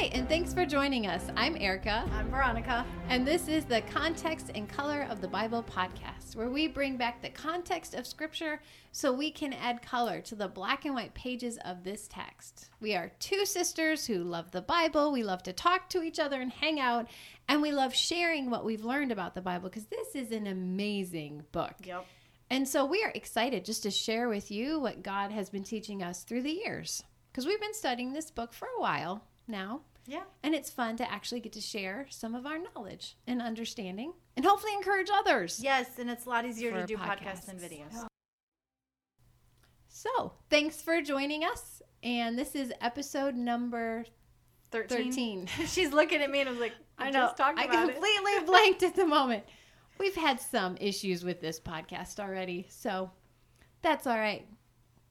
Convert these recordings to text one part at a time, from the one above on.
Hi, and thanks for joining us. I'm Erika, I'm Veronica. and this is the Context and Color of the Bible podcast, where we bring back the context of Scripture so we can add color to the black and white pages of this text. We are two sisters who love the Bible, we love to talk to each other and hang out, and we love sharing what we've learned about the Bible because this is an amazing book. Yep. And so we are excited just to share with you what God has been teaching us through the years. Because we've been studying this book for a while now. Yeah. And it's fun to actually get to share some of our knowledge and understanding and hopefully encourage others. Yes, and it's a lot easier to do podcasts. podcasts than videos. So thanks for joining us. And this is episode number 13. 13. She's looking at me and I was like, I know. I about it. completely blanked at the moment. We've had some issues with this podcast already. So that's all right.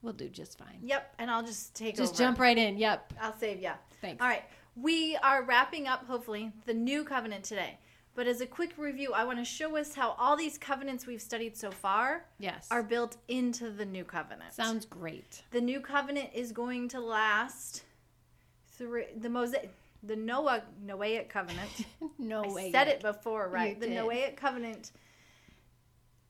We'll do just fine. Yep, and I'll just take Just over. jump right in. Yep. I'll save ya. Thanks. All right. We are wrapping up, hopefully, the new covenant today. But as a quick review, I want to show us how all these covenants we've studied so far Yes. are built into the new covenant. Sounds great. the new covenant is going to last through the Mosaic, the Noah Noahic covenant. no I said it before, right? You the did. Noahic covenant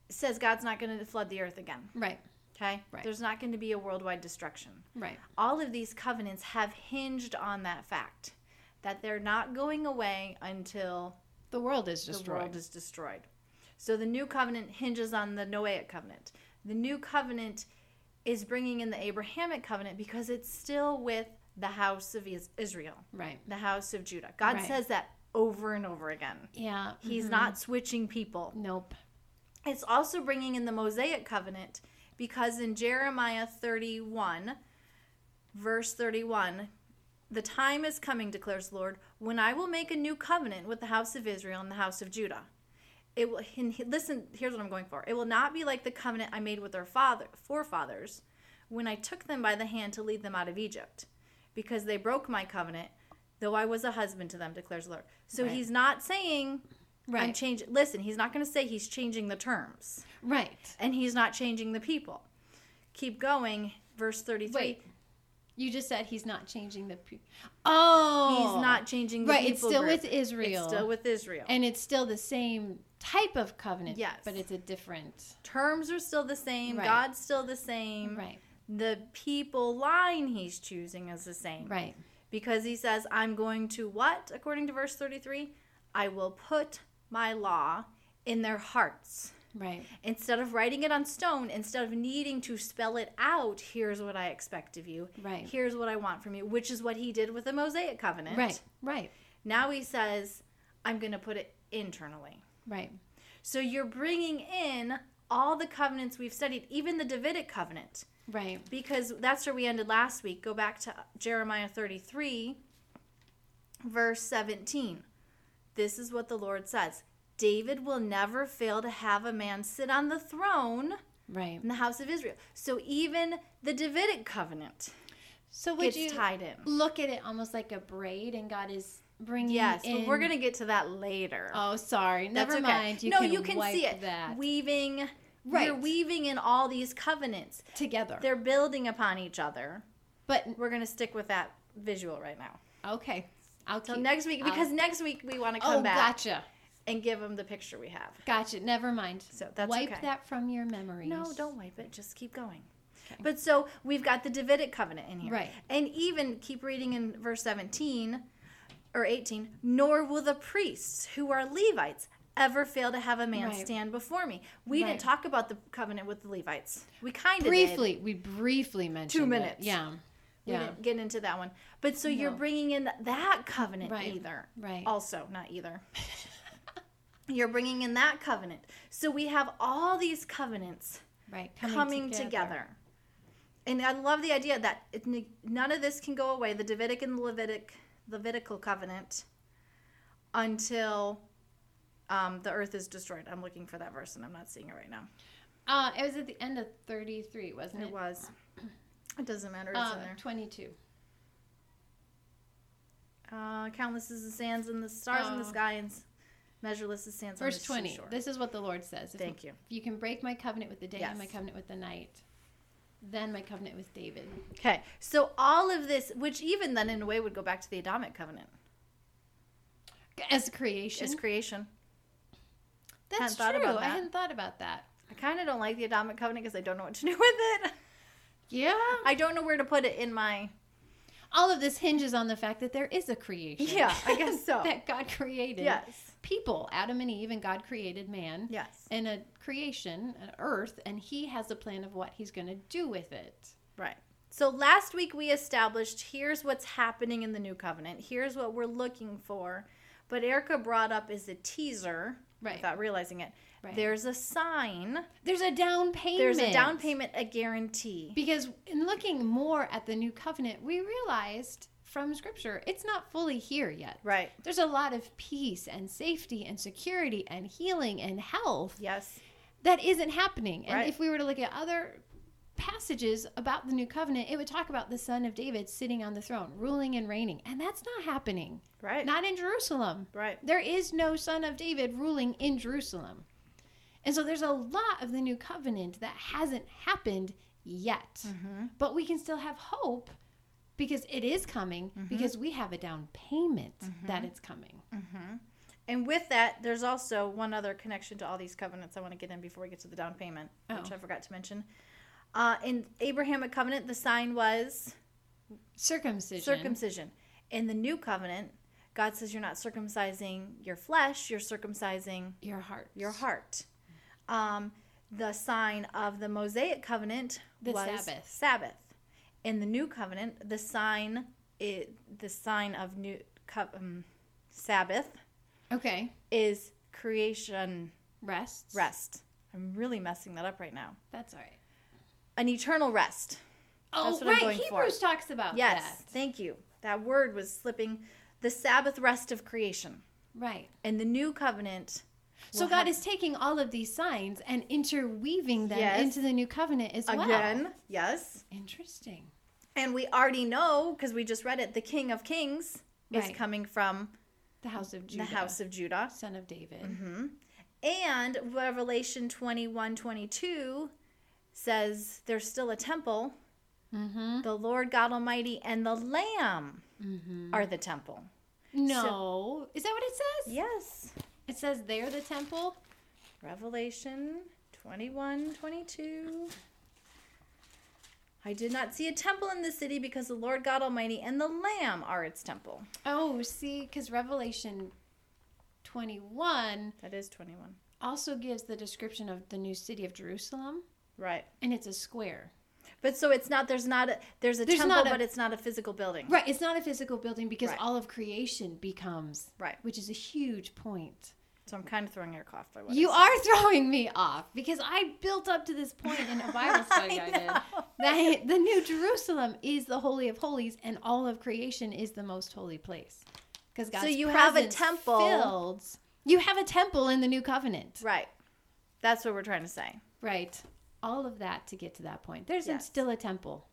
says God's not going to flood the earth again. Right. Okay? Right. There's not going to be a worldwide destruction. Right. All of these covenants have hinged on that fact that they're not going away until The world is destroyed. the world is destroyed. So the new covenant hinges on the Noahic covenant. The new covenant is bringing in the Abrahamic covenant because it's still with the house of Israel, right. the house of Judah. God Right. says that over and over again. Yeah. He's mhm. not switching people. Nope. It's also bringing in the Mosaic covenant because in Jeremiah 31, verse 31, the time is coming, declares the Lord, when I will make a new covenant with the house of Israel and the house of Judah. It will and listen. Here's what I'm going for. It will not be like the covenant I made with their father forefathers when I took them by the hand to lead them out of Egypt, because they broke my covenant, though I was a husband to them, declares the Lord. So Right. he's not saying I'm Right. changing. Listen, he's not going to say he's changing the terms, Right. and he's not changing the people. Keep going, verse thirty-three. Wait. You just said he's not changing the. Pe- oh. He's not changing the people. Right. It's still group. with Israel. It's still with Israel. And it's still the same type of covenant. Yes. But it's a different. terms are still the same. Right. God's still the same. Right. The people line he's choosing is the same. Right. Because he says, "I'm going to what?" According to verse thirty-three, I will put my law in their hearts. Right. Instead of writing it on stone, instead of needing to spell it out, here's what I expect of you. Right. Here's what I want from you, which is what he did with the Mosaic covenant. Right. Right. Now he says, I'm going to put it internally. Right. So you're bringing in all the covenants we've studied, even the Davidic covenant, Right. because that's where we ended last week. Go back to Jeremiah 33, verse 17. This is what the Lord says David will never fail to have a man sit on the throne Right. in the house of Israel. So even the Davidic covenant So would gets you tied in. look at it almost like a braid, and God is bringing Yes, in. we're going to get to that later. Oh, sorry. That's Never okay. mind. You no, can you can see it. That Weaving, You're Right. weaving in all these covenants. together. They're building upon each other. But We're going to stick with that visual right now. okay. I'll Till keep. next week, I'll- because next week we want to come oh, back gotcha. and give them the picture we have. Gotcha. Never mind. So that's Wipe okay. that from your memory. No, don't wipe it. Just keep going. Okay. But so we've got the Davidic covenant in here. Right. And even keep reading in verse 17 or 18, nor will the priests who are Levites ever fail to have a man Right. stand before me. We Right. didn't talk about the covenant with the Levites. We kind of Briefly, we briefly mentioned two minutes. Yeah. We Yeah. didn't get into that one. But so you're bringing in that covenant Right. either. Right. Also, not either. you're bringing in that covenant. So we have all these covenants right. coming, together. And I love the idea that it, none of this can go away, the Davidic and the Levitic, Levitical covenant, until um, the earth is destroyed. I'm looking for that verse and I'm not seeing it right now. Uh, it was at the end of 33, wasn't it? It was. It doesn't matter. It's Uh, in there. 22. Uh, countless is the sands and the stars in the Oh. sky, and s- measureless the sands Verse on the 20. seashore. This is what the Lord says. If Thank you. If you can break my covenant with the day and my covenant with the night. then my covenant with David. Okay. So all of this, which even then in a way would go back to the Adamic covenant As creation. as creation. That's hadn't thought true. about I that. hadn't thought about that. I kind of don't like the Adamic covenant because I don't know what to do with it. Yeah. I don't know where to put it in my. All of this hinges on the fact that there is a creation. Yeah, I guess so. that God created. Yes. People, Adam and Eve, and God created man. Yes. And a creation, an earth, and he has a plan of what he's going to do with it. Right. So last week we established here's what's happening in the new covenant. Here's what we're looking for. But Erika brought up is a teaser Right. without realizing it. Right. There's a sign. There's a down payment. There's a down payment, a guarantee. Because in looking more at the new covenant, we realized from scripture it's not fully here yet. Right. There's a lot of peace and safety and security and healing and health Yes. that isn't happening. And Right. if we were to look at other passages about the new covenant, it would talk about the son of David sitting on the throne, ruling and reigning. And that's not happening. Right. Not in Jerusalem. right. There is no son of David ruling in Jerusalem. And so there's a lot of the new covenant that hasn't happened yet. Mm-hmm. But we can still have hope because it is coming Mm-hmm. because we have a down payment that it's coming. And with that, there's also one other connection to all these covenants I want to get in before we get to the down payment, which Oh. I forgot to mention. Uh, in Abrahamic covenant, the sign was Circumcision. circumcision. In the new covenant, God says you're not circumcising your flesh, you're circumcising your heart. your heart. Um, the sign of the Mosaic covenant The was Sabbath. Sabbath. In the new covenant, the sign it, the sign of new co- um, Sabbath Okay. is creation Rest. rest. I'm really messing that up right now. That's all right. An eternal rest. Oh, right. going for. Hebrews talks about Yes, that. thank you. That word was slipping. The Sabbath rest of creation. Right. And the new covenant. So God have- is taking all of these signs and interweaving them Yes. into the new covenant as well. again, yes. Interesting. And we already know because we just read it. The King of Kings Right. is coming from The house of Judah. the house of Judah. son of David. Mm-hmm. And Revelation 21 22 says there's still a temple. Mm-hmm. The Lord God Almighty and the Lamb Mm-hmm. are the temple. No. is that what it says? Yes. It says they're the temple. Revelation 21 22. I did not see a temple in the city because the Lord God Almighty and the Lamb are its temple. Oh, see, because Revelation 21 That is 21. also gives the description of the new city of Jerusalem, Right. and it's a square. But so it's not there's not a there's a There's temple a- but it's not a physical building. Right. It's not a physical building because Right. all of creation becomes, Right. which is a huge point. So I'm kind of throwing your off by what You are throwing me off because I built up to this point in a Bible study I, I did. That the New Jerusalem is the Holy of Holies, and all of creation is the most holy place. Because God's you have a temple. Filled, you have a temple in the New Covenant. Right. That's what we're trying to say. right? All of that to get to that point. There's Yes. still a temple,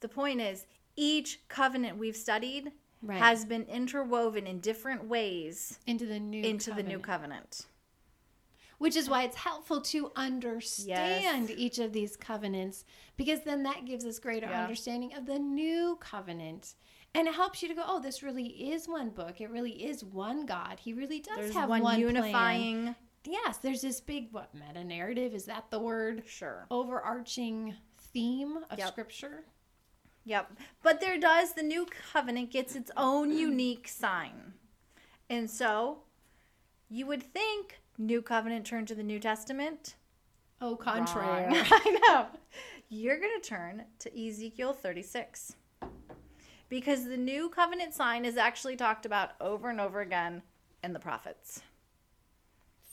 The point is each covenant we've studied right? has been interwoven in different ways into the new into the new covenant. covenant. which is why it's helpful to understand each of these covenants because then that gives us greater Yeah. understanding of the new covenant and it helps you to go oh this really is one book it really is one god he really does There's have one, one, plan. Yes there's this big what meta narrative is that the word sure. overarching theme of Yep. scripture Yep. But there does the new covenant gets its own unique sign. And so you would think new covenant turned to the New Testament. oh contrary I know. You're going to turn to Ezekiel 36. Because the new covenant sign is actually talked about over and over again in the prophets.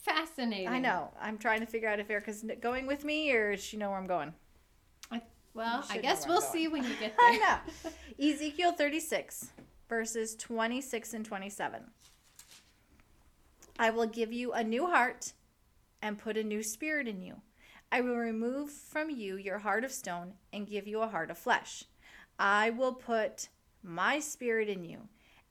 Fascinating I know. I'm trying to figure out if Erika's going with me or does she know where I'm going. I- well i guess we'll see when you get there. I know. Ezekiel 36, verses 26 and 27. I will give you a new heart and put a new spirit in you. I will remove from you your heart of stone and give you a heart of flesh. I will put my spirit in you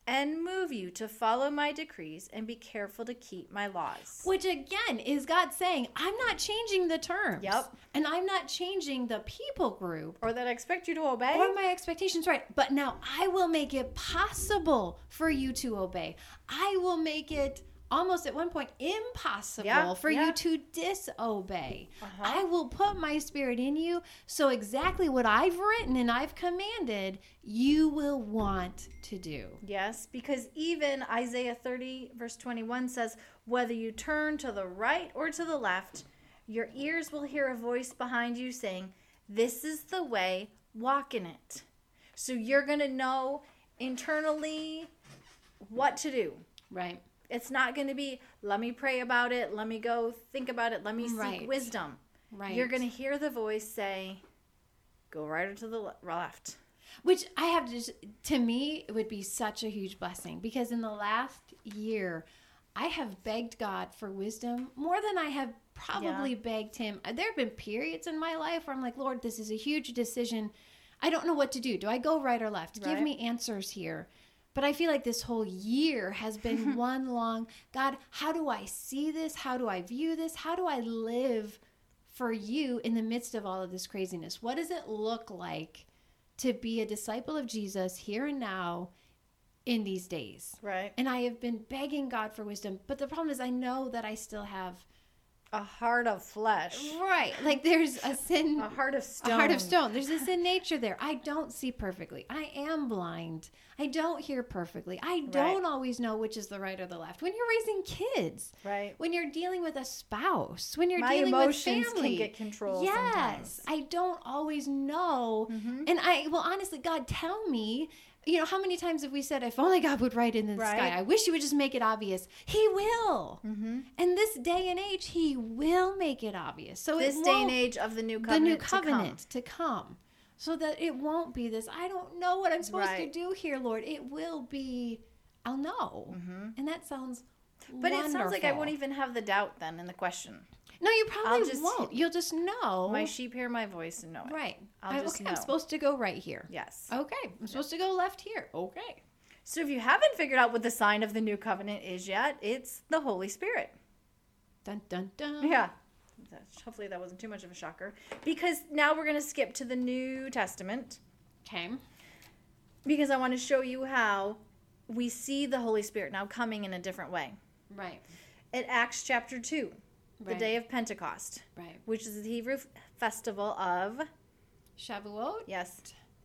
and move you to follow my decrees and be careful to keep my laws. Which again is God saying, I'm not changing the terms. Yep. And I'm not changing the people group Or that I expect you to obey. or my expectations, right? But now I will make it possible for you to obey. I will make it almost at one point impossible Yeah, for yeah. you to disobey. Uh-huh. I will put my spirit in you so exactly what I've written and I've commanded, you will want to do. Yes, because even Isaiah 30, verse 21 says, Whether you turn to the right or to the left, your ears will hear a voice behind you saying, This is the way, walk in it. So you're going to know internally what to do. Right. It's not going to be, let me pray about it, let me go think about it, let me seek Right. wisdom. Right. You're going to hear the voice say, Go right or to the left. Which I have to, just, to me, it would be such a huge blessing because in the last year, I have begged God for wisdom more than I have probably begged Him. Uh, there have been periods in my life where I'm like, Lord, this is a huge decision. I don't know what to do. Do I go right or left? Give me answers here. But I feel like this whole year has been one long God, how do I see this? How do I view this? How do I live for you in the midst of all of this craziness? What does it look like to be a disciple of Jesus here and now in these days? Right. And I have been begging God for wisdom, but the problem is I know that I still have A heart of flesh, right, like there's a sin a heart of stone. a heart of stone. There's this in nature there. I don't see perfectly. I am blind. I don't hear perfectly. I don't always know which is the right or the left. When you're raising kids, Right. when you're dealing with a spouse, when you're My dealing with family, can get control Yes, sometimes. Mm-hmm. I don't always know. And I well, honestly, God, tell me. You know, how many times have we said, if only God would write in the Right. sky? I wish He would just make it obvious. He will. Mm-hmm. And this day and age, He will make it obvious. So This day and age of the new the covenant. to come. to come. so that it won't be this i don't know what i'm supposed Right. to do here lord it will be i'll know and that sounds Mm-hmm. But it sounds like I won't even have the doubt then in the question. No you probably just- won't you'll just know My sheep hear my voice and know it. right I'll I- just okay i'm supposed to go right here Yes. okay i'm supposed to go left here okay So if you haven't figured out what the sign of the new covenant is yet, it's the Holy Spirit. dun dun dun Yeah. Hopefully that wasn't too much of a shocker. Because now we're going to skip to the New Testament okay because I want to show you how we see the Holy Spirit now coming in a different way. right At Acts chapter 2, the day of Pentecost, right which is the Hebrew festival of. shavuot Yes.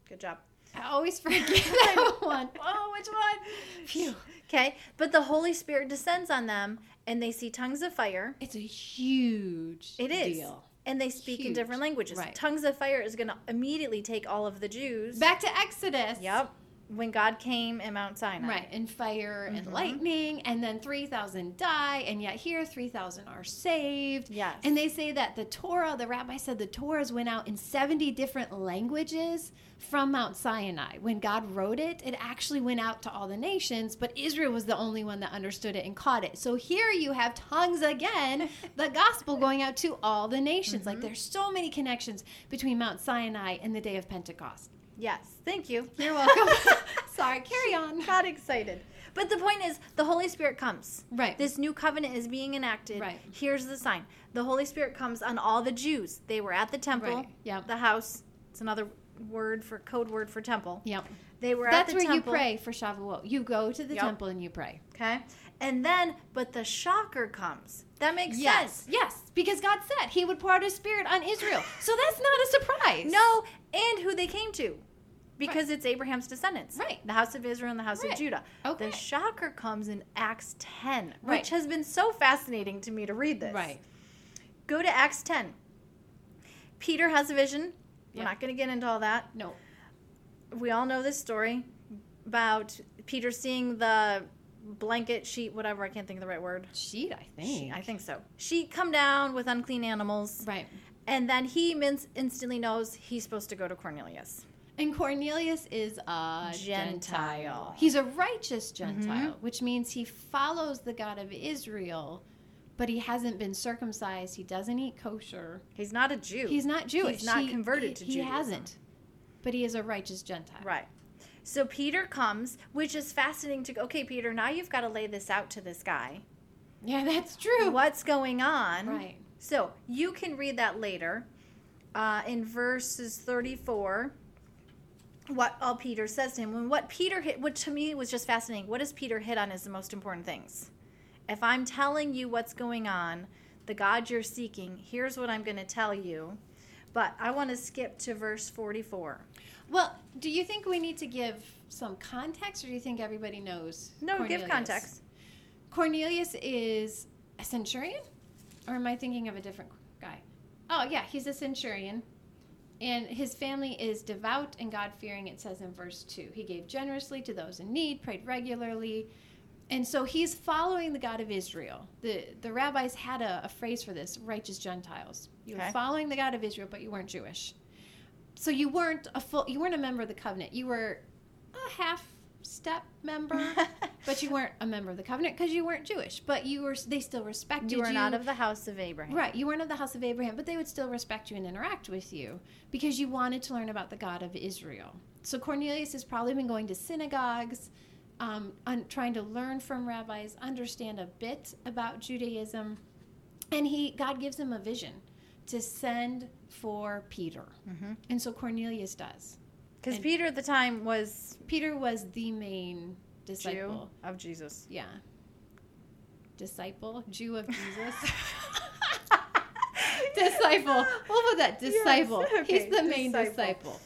Good job. i always forget that one. Oh, which one phew Okay. But the Holy Spirit descends on them and they see tongues of fire. it's a huge It is. deal And they speak in different languages. Right. Tongues of fire is going to immediately take all of the Jews. back to exodus Yep. When God came in Mount Sinai. Right, and fire Mm-hmm. and lightning, and then 3,000 die, and yet here 3,000 are saved. Yes. And they say that the Torah, the rabbi said the Torahs went out in 70 different languages from Mount Sinai. When God wrote it, it actually went out to all the nations, but Israel was the only one that understood it and caught it. So here you have tongues again, the gospel going out to all the nations. Mm-hmm. Like there's so many connections between Mount Sinai and the day of Pentecost. Yes. Thank you. You're welcome. Sorry, carry on. Got excited. But the point is, the Holy Spirit comes. Right. This new covenant is being enacted. Right. Here's the sign the Holy Spirit comes on all the Jews. They were at the temple, Right. Yep. the house. It's another word for code word for temple. Yep. They were That's at where the temple. you pray for Shavuot. You go to the Yep. temple and you pray. Okay. And then, but the shocker comes. That makes Yes, sense. yes, because God said He would pour out His Spirit on Israel. So that's not a surprise. No, and who they came to. Because it's Abraham's descendants. Right. The house of Israel and the house Right. of Judah. Okay. The shocker comes in Acts 10, Right. which has been so fascinating to me to read this. Right. Go to Acts 10. Peter has a vision. We're not going to get into all that. No. We all know this story about Peter seeing the blanket sheet, whatever, I can't think of the right word. Sheet, I think. I think so. Sheet come down with unclean animals. Right. And then he min- instantly knows he's supposed to go to Cornelius. And Cornelius is a Gentile. Gentile. He's a righteous Gentile, which means he follows the God of Israel, but he hasn't been circumcised. He doesn't eat kosher. He's not a Jew. He's not Jewish. He's not He- converted he, to He Judaism. hasn't. But he is a righteous Gentile. Right. So Peter comes, which is fascinating to go, okay, Peter, now you've got to lay this out to this guy. Yeah, that's true. What's going on? Right. So you can read that later uh, in verses 34. What all Peter says to him. When what Peter hit, what to me was just fascinating. What does Peter hit on as the most important things? If I'm telling you what's going on, the God you're seeking, here's what I'm going to tell you. But I want to skip to verse 44. Well, do you think we need to give some context, or do you think everybody knows? No, give context. Cornelius is a centurion, or am I thinking of a different guy? Oh, yeah, he's a centurion. And his family is devout and God fearing, it says in verse 2. He gave generously to those in need, prayed regularly. And so he's following the God of Israel. The, the rabbis had a, a phrase for this righteous Gentiles. You were following the God of Israel, but you weren't Jewish. So you weren't a full, you weren't a member of the covenant. You were a half step member, but you weren't a member of the covenant because you weren't Jewish. But you were, they still respected You you. were not of the house of Abraham. Right, you weren't of the house of Abraham, but they would still respect you and interact with you because you wanted to learn about the God of Israel. So Cornelius has probably been going to synagogues, um, un- trying to learn from rabbis, understand a bit about Judaism, and he God gives him a vision to send for Peter, Mm-hmm. and so Cornelius does. Because Peter at the time was Peter was the main Jew disciple. of Jesus. Yeah. Disciple, Jew of Jesus. disciple. We'll put that disciple. Yes, okay, He's the main disciple.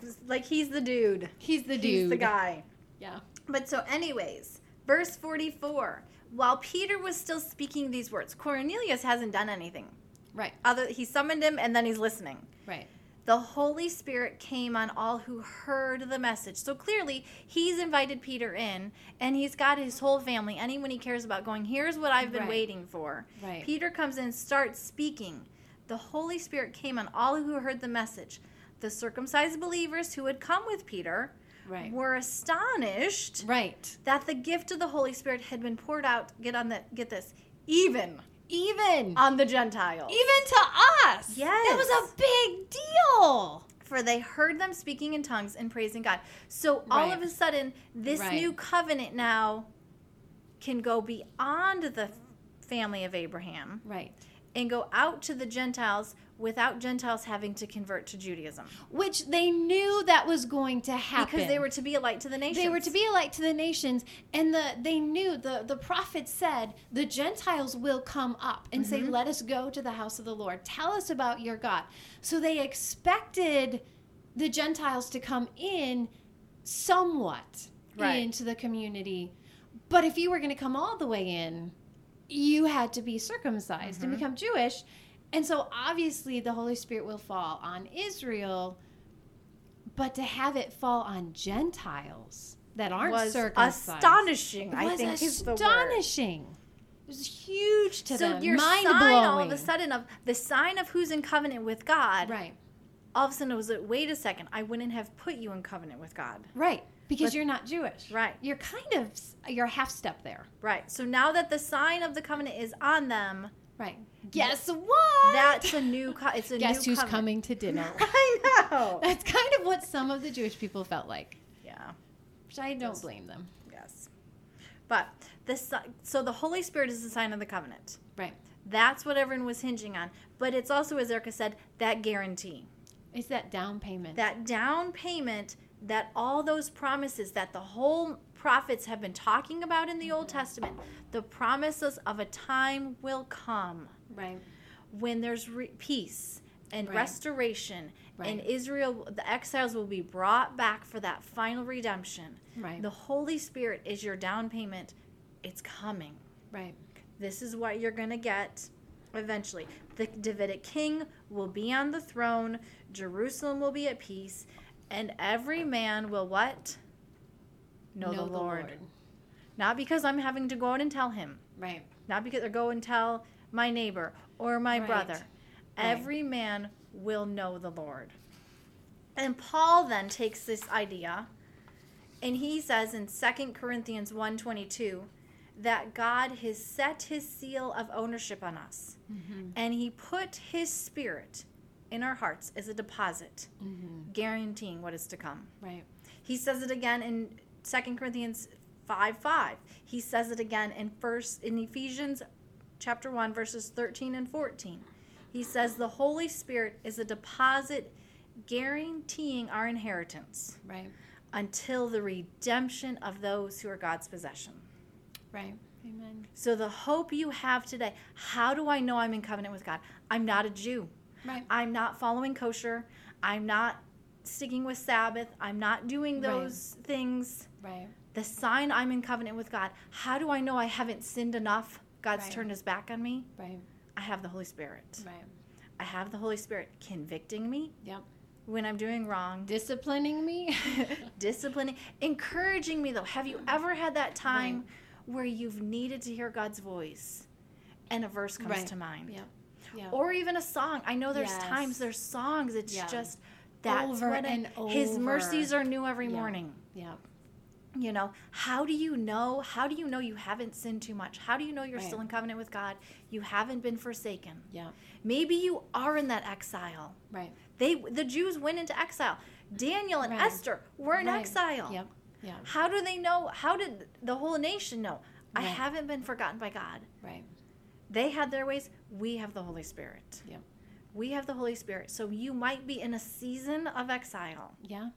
disciple. Like he's the dude. He's the dude. He's the guy. Yeah. But so, anyways, verse 44. While Peter was still speaking these words, Cornelius hasn't done anything. Right. Other he summoned him and then he's listening. Right. The Holy Spirit came on all who heard the message. So clearly, he's invited Peter in and he's got his whole family, anyone he cares about, going, Here's what I've been Right. waiting for. Right. Peter comes in, starts speaking. The Holy Spirit came on all who heard the message. The circumcised believers who had come with Peter Right. were astonished Right. that the gift of the Holy Spirit had been poured out. Get on the get this, even Even on the Gentiles. even to us. Yes. That was a big deal. for they heard them speaking in tongues and praising God. So all Right. of a sudden, this Right. new covenant now can go beyond the family of Abraham Right. And go out to the Gentiles without Gentiles having to convert to Judaism. Which they knew that was going to happen. Because they were to be a light to the nations. They were to be a light to the nations, and the they knew the the prophet said the Gentiles will come up and say, Mm-hmm. "Let us go to the house of the Lord. Tell us about your God." So they expected the Gentiles to come in somewhat Right. into the community, but if you were going to come all the way in, you had to be circumcised Mm-hmm. and become Jewish. And so obviously the Holy Spirit will fall on Israel, but to have it fall on Gentiles that aren't was circumcised astonishing. I think is the word. astonishing. It was huge to So them. your Mind sign blowing. all of a sudden of the sign of who's in covenant with God. right, All of a sudden it was like, wait a second, I wouldn't have put you in covenant with God. right, because you're not Jewish. Right. You're kind of you're half step there. Right. So now that the sign of the covenant is on them, Right. Guess what? that's a new. Co- it's a Guess who's covenant. coming to dinner? I know. That's kind of what some of the Jewish people felt like, yeah. which I don't blame them. Yes. But this, so the Holy Spirit is the sign of the covenant. Right. That's what everyone was hinging on. But it's also, as Erika said, that guarantee, It's that down payment. that down payment, that all those promises that the whole prophets have been talking about in the Old mm-hmm. Testament, the promises of a time will come right. when there's re- peace and Right. restoration and Israel the exiles will be brought back for that final redemption. Right. The Holy Spirit is your down payment. It's coming. Right. This is what you're going to get eventually. The Davidic king will be on the throne, Jerusalem will be at peace, and every man will what? Know, the, Lord. Not because I'm having to go out and tell him. Right. Not because or go and tell my neighbor or my Right. brother. Right. Every man will know the Lord. And Paul then takes this idea and he says in 2 Corinthians 1:22 that God has set his seal of ownership on us. Mm-hmm. And he put his spirit in our hearts as a deposit, Mm-hmm. guaranteeing what is to come. Right. He says it again in 2 Corinthians 5 5. He says it again in first in Ephesians chapter 1 verses 13 and 14. He says the Holy Spirit is a deposit guaranteeing our inheritance Right. until the redemption of those who are God's possession. Right. Amen. So the hope you have today, how do I know I'm in covenant with God? I'm not a Jew. Right. I'm not following kosher. I'm not sticking with Sabbath. I'm not doing Right. those things. Right. The sign I'm in covenant with God. How do I know I haven't sinned enough? God's Right. turned his back on me. Right. I have the Holy Spirit. Right. I have the Holy Spirit convicting me Yep. when I'm doing wrong, Disciplining me. disciplining, encouraging me though. Have you ever had that time where you've needed to hear God's voice and a verse comes Right. to mind? Yep. Yep. Or even a song. I know there's Yes. times there's songs it's Yeah. just that's Over what and his over. mercies are new every Yeah. morning. Yep. You know, how do you know? How do you know you haven't sinned too much? How do you know you're Right. still in covenant with God? You haven't been forsaken. Yep. Maybe you are in that exile. Right. They the Jews went into exile. Daniel and Right. Esther were in Right. exile. Yep. Yep. How do they know? How did the whole nation know? I haven't been forgotten by God. Right. They had their ways. We have the Holy Spirit. Yeah. We have the Holy Spirit. So you might be in a season of exile. Yeah.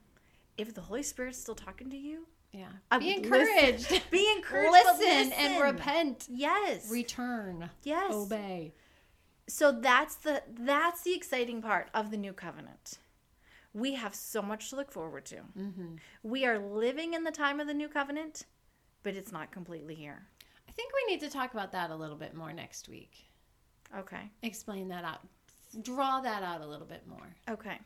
If the Holy Spirit's still talking to you, Yeah. Uh, Be listen- encouraged. be encouraged. listen, but and repent. Yes. Return. yes. Obey. So that's the that's the exciting part of the new covenant. We have so much to look forward to. Mm-hmm. We are living in the time of the new covenant, but it's not completely here. I think we need to talk about that a little bit more next week. Okay. Explain that out. Draw that out a little bit more Okay.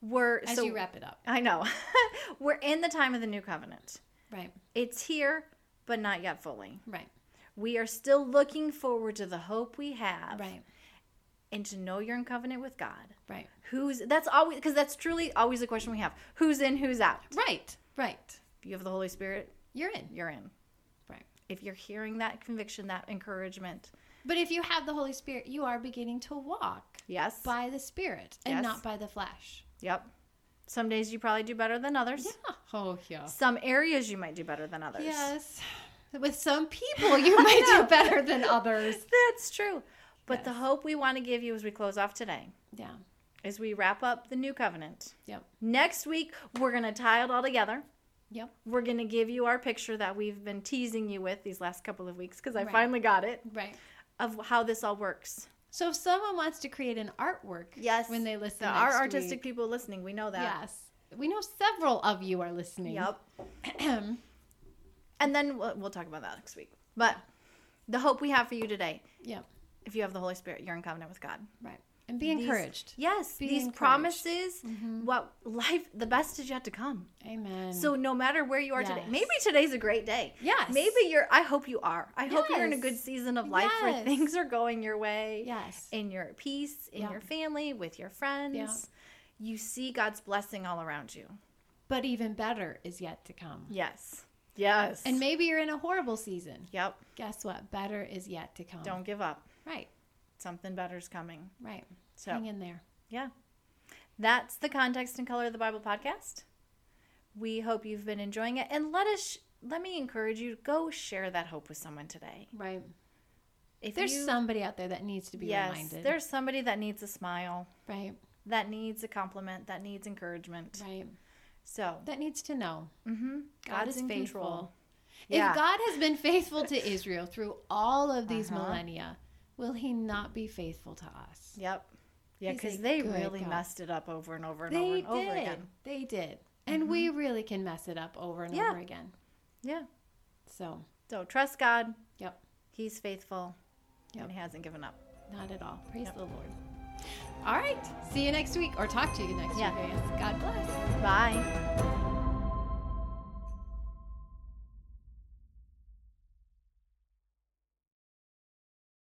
We're as so you wrap it up. I know. We're in the time of the new covenant. Right. It's here, but not yet fully. Right. We are still looking forward to the hope we have Right. And to know you're in covenant with God. Right. Who's that's always because that's truly always the question we have. Who's in, who's out? Right. Right. If you have the Holy Spirit, You're in. you're in. Right. If you're hearing that conviction, that encouragement, But if you have the Holy Spirit, you are beginning to walk yes. by the Spirit and Yes. not by the flesh. Yep. Some days you probably do better than others. Yeah. Oh, yeah. Some areas you might do better than others. Yes. With some people, you might do better than others. That's true. But the hope we want to give you as we close off today, Yeah. as we wrap up the new covenant. Yep. Next week, we're going to tie it all together. Yep. We're going to give you our picture that we've been teasing you with these last couple of weeks because I Right. finally got it Right. of how this all works. So if someone wants to create an artwork Yes. when they listen The, next our artistic week, people listening, we know that. yes. We know several of you are listening. Yep. Yep. And then we'll, we'll talk about that next week. But the hope we have for you today, yep. If you have the Holy Spirit, you're in covenant with God. Right. And be These- encouraged. Yes, Be these encouraged. promises, mm-hmm. what life, the best is yet to come. Amen. So no matter where you are today, maybe today's a great day. Yes. Maybe you're. I hope you are. I hope you're in a good season of life where things are going your way. yes. In you're peace in Yeah. your family with your friends. Yeah. You see God's blessing all around you. But even better is yet to come. Yes. Yes. And maybe you're in a horrible season. yep. Guess what? Better is yet to come. Don't give up. Right. Something better's coming. Right. So Hang in there. yeah, that's the context and color of the Bible podcast. We hope you've been enjoying it, and let us. Let me encourage you to go share that hope with someone today. Right. If There's you, somebody out there that needs to be yes, reminded. there's somebody that needs a smile, right. that needs a compliment, that needs encouragement. Right. So, That needs to know mm-hmm, God is in faithful. If. God has been faithful to Israel through all of these Uh-huh. millennia, will he not be faithful to us? Yep. Yeah, because they really God. messed it up over and over and They over did. and over again. They did. And we mm-hmm. really can mess it up over and Yeah. over again. Yeah. So, So trust God. Yep. He's faithful. Yep. And he hasn't given up. not at all. Praise Yep. the Lord. All right. See you next week or talk to you next Yeah. week. God bless. Bye.